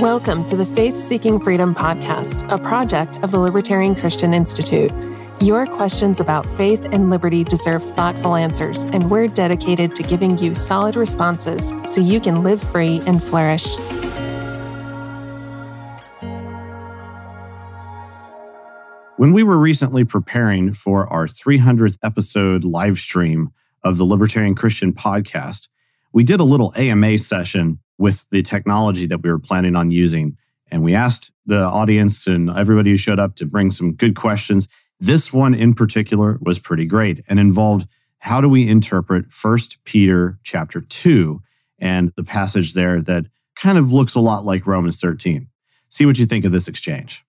Welcome to the Faith Seeking Freedom podcast, a project of the Libertarian Christian Institute. Your questions about faith and liberty deserve thoughtful answers, and we're dedicated to giving you solid responses so you can live free and flourish. When we were recently preparing for our 300th episode live stream of the Libertarian Christian podcast, we did a little AMA session with the technology that we were planning on using. And we asked the audience and everybody who showed up to bring some good questions. This one in particular was pretty great and involved how do we interpret First Peter chapter 2 and the passage there that kind of looks a lot like Romans 13. See what you think of this exchange.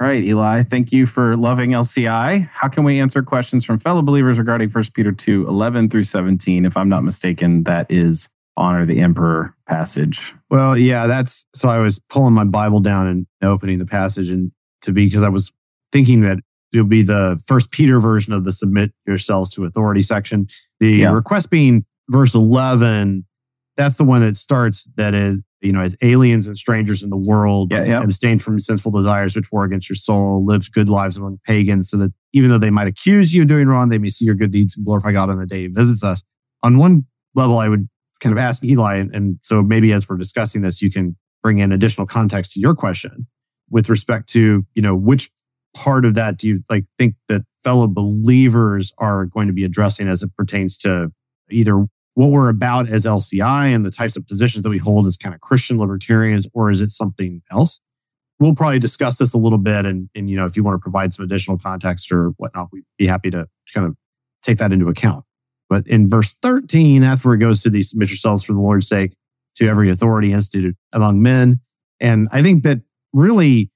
All right, Eli, thank you for loving LCI. How can we answer questions from fellow believers regarding 1 Peter 2 11 through 17? If I'm not mistaken, that is honor the emperor passage. Well, yeah, that's so I was pulling my Bible down and opening the passage and to be because I was thinking that it'll be the first Peter version of the submit yourselves to authority section. The yeah. request being verse 11, that's the one that starts that is, you know, as aliens and strangers in the world, yeah, yeah. abstain from sinful desires which war against your soul, lives good lives among pagans, so that even though they might accuse you of doing wrong, they may see your good deeds and glorify God on the day he visits us. On one level, I would kind of ask Eli, and, and so maybe as we're discussing this, you can bring in additional context to your question with respect to you know which part of that do you like think that fellow believers are going to be addressing as it pertains to either what we're about as LCI and the types of positions that we hold as kind of Christian libertarians, or is it something else? We'll probably discuss this a little bit, and and you know if you want to provide some additional context or whatnot, we'd be happy to kind of take that into account. But in verse 13, that's where it goes to the submit yourselves for the Lord's sake to every authority instituted among men. And I think that really,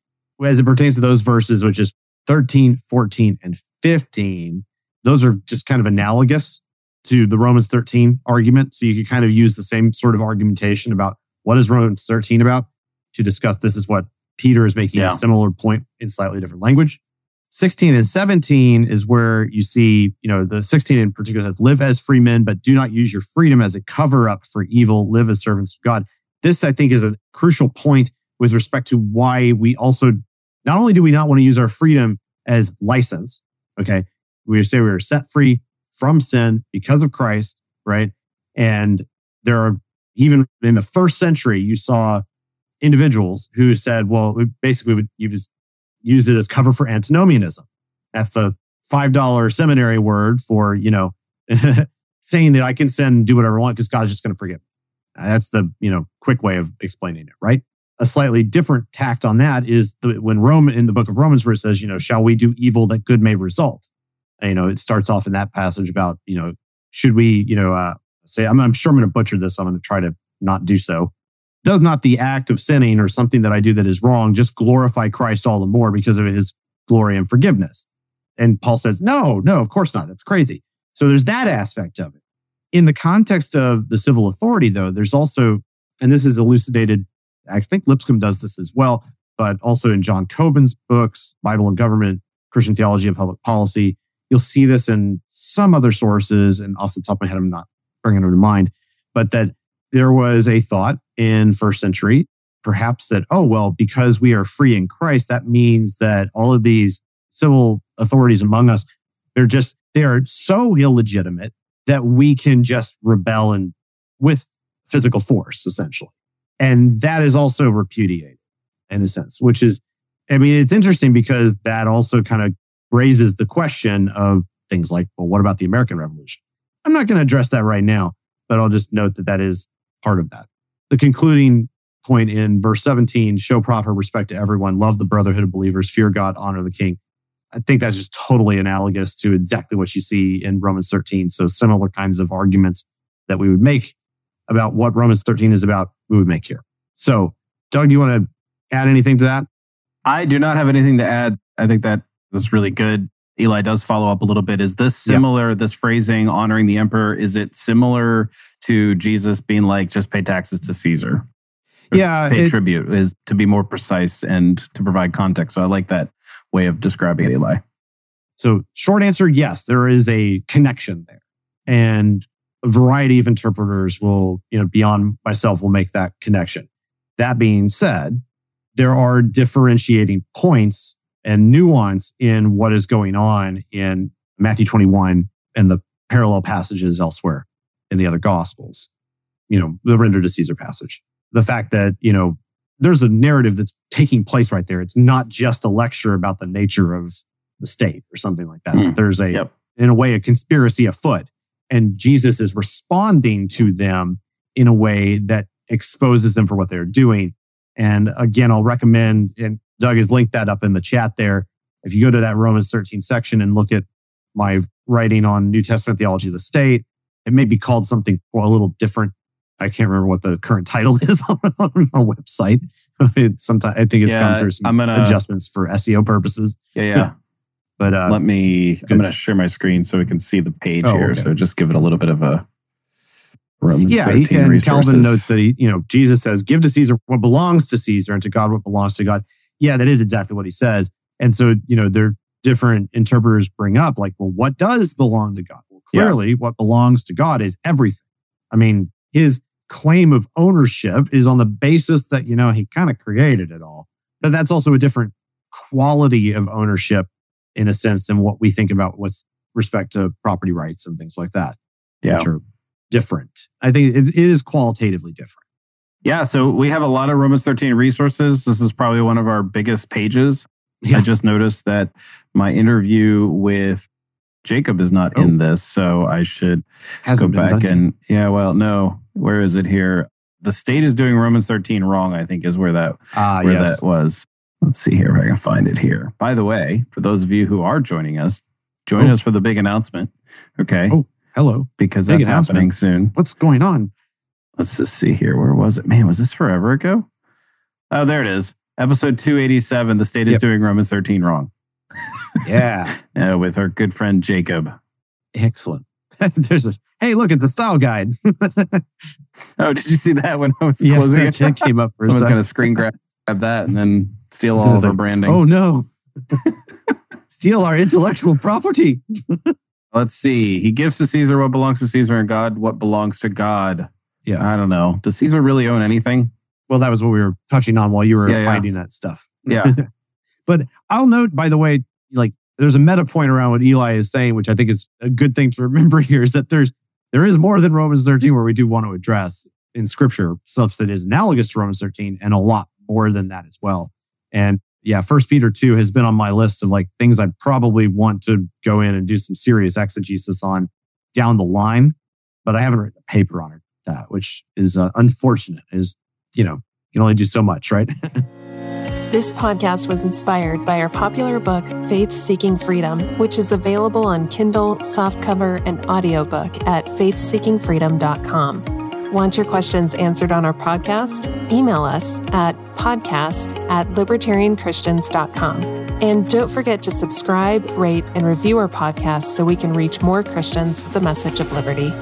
as it pertains to those verses, which is 13, 14, and 15, those are just kind of analogous to the Romans 13 argument. So you could kind of use the same sort of argumentation about what is Romans 13 about to discuss this is what Peter is making yeah. a similar point in slightly different language. 16 and 17 is where you see, you know, the 16 in particular says, live as free men, but do not use your freedom as a cover up for evil, live as servants of God. This, I think, is a crucial point with respect to why we also, not only do we not want to use our freedom as license, okay, we say we are set free from sin because of Christ, right? And there are, even in the first century, you saw individuals who said, well, basically, would use use it as cover for antinomianism. That's the $5 seminary word for, you know, saying that I can sin and do whatever I want because God's just going to forgive me. That's the, you know, quick way of explaining it, right? A slightly different tact on that is the, when Rome in the book of Romans, where it says, you know, shall we do evil that good may result? You know, it starts off in that passage about, you know, should we, you know, uh, say, I'm, I'm sure I'm going to butcher this. I'm going to try to not do so does not the act of sinning or something that I do that is wrong just glorify Christ all the more because of his glory and forgiveness? And Paul says, no, no, of course not. That's crazy. So there's that aspect of it. In the context of the civil authority, though, there's also, and this is elucidated, I think Lipscomb does this as well, but also in John Cobin's books, Bible and Government, Christian Theology and Public Policy. You'll see this in some other sources, and off the top of my head, I'm not bringing them to mind, but that there was a thought in first century perhaps that oh well because we are free in christ that means that all of these civil authorities among us they're just they're so illegitimate that we can just rebel and with physical force essentially. And that is also repudiated in a sense which is i mean it's interesting because that also kind of raises the question of things like well what about the american revolution i'm not going to address that right now but i'll just note that that is part of that. The concluding point in verse 17 show proper respect to everyone, love the brotherhood of believers, fear God, honor the king. I think that's just totally analogous to exactly what you see in Romans 13. So, similar kinds of arguments that we would make about what Romans 13 is about, we would make here. So, Doug, do you want to add anything to that? I do not have anything to add. I think that was really good. Eli does follow up a little bit. Is this similar, yeah. this phrasing, honoring the emperor, is it similar to Jesus being like, just pay taxes to Caesar? yeah. Pay it, tribute is to be more precise and to provide context. So I like that way of describing it, Eli. So, short answer yes, there is a connection there. And a variety of interpreters will, you know, beyond myself, will make that connection. That being said, there are differentiating points and nuance in what is going on in Matthew 21 and the parallel passages elsewhere in the other gospels. You know, the render to Caesar passage. The fact that, you know, there's a narrative that's taking place right there. It's not just a lecture about the nature of the state or something like that. Mm, there's a, yep. in a way, a conspiracy afoot. And Jesus is responding to them in a way that exposes them for what they're doing. And again, I'll recommend, and Doug has linked that up in the chat there. If you go to that Romans 13 section and look at my writing on New Testament theology of the state, it may be called something a little different. I can't remember what the current title is on our website. Sometimes I think it's Yeah, gone through some I'm gonna- adjustments for SEO purposes. Yeah, yeah. But uh, Let me. good. I'm going to share my screen so we can see the page Oh, here. okay. So just give it a little bit of a Romans yeah, 13 he, and resources. Calvin notes that he, you know, Jesus says, "Give to Caesar what belongs to Caesar, and to God what belongs to God." Yeah, that is exactly what he says. And so, you know, there different interpreters bring up, like, well, what does belong to God? Well, Yeah. clearly, what belongs to God is everything. I mean, his claim of ownership is on the basis that you know he kind of created it all, but that's also a different quality of ownership in a sense than what we think about with respect to property rights and things like that yeah. which are different. I think it, it is qualitatively different. Yeah. So we have a lot of Romans 13 resources. This is probably one of our biggest pages. Yeah. I just noticed that my interview with Jacob is not Oh. in this. So I should Hasn't go back and, yeah, well, no. Where is it here? The state is doing Romans 13 wrong, I think, is where that yet. Ah, where yes. that was. Let's see here if I can find it here. By the way, for those of you who are joining us, join Oh. us for the big announcement. Okay. Oh. Hello. because big that's happening soon. What's going on? Let's just see here. Where was it? Man, was this forever ago? Oh, there it is. Episode 287. The state is Yep. doing Romans 13 wrong. Yeah. Uh, with our good friend Jacob. Excellent. There's a hey, look, it's a style guide. Oh, did you see that when I was yeah, closing that it? came up for Someone's going to screen grab grab that and then steal all of our branding. Oh no. Steal our intellectual property. Let's see. He gives to Caesar what belongs to Caesar and God what belongs to God. Yeah. I don't know. Does Caesar really own anything? Well, that was what we were touching on while you were Yeah, yeah. finding that stuff. Yeah. but I'll note, by the way, like there's a meta point around what Eli is saying, which I think is a good thing to remember here, is that there's there is more than Romans 13 where we do want to address in scripture stuff that is analogous to Romans 13 and a lot more than that as well. And yeah, First Peter 2 has been on my list of like things I probably want to go in and do some serious exegesis on down the line, but I haven't written a paper on it that, which is uh, unfortunate. Is you know you can only do so much, right? This podcast was inspired by our popular book, Faith Seeking Freedom, which is available on Kindle, softcover, and audiobook at faithseekingfreedom.com. Want your questions answered on our podcast? Email us at podcast at libertarianchristians.com. And don't forget to subscribe, rate, and review our podcast so we can reach more Christians with the message of liberty.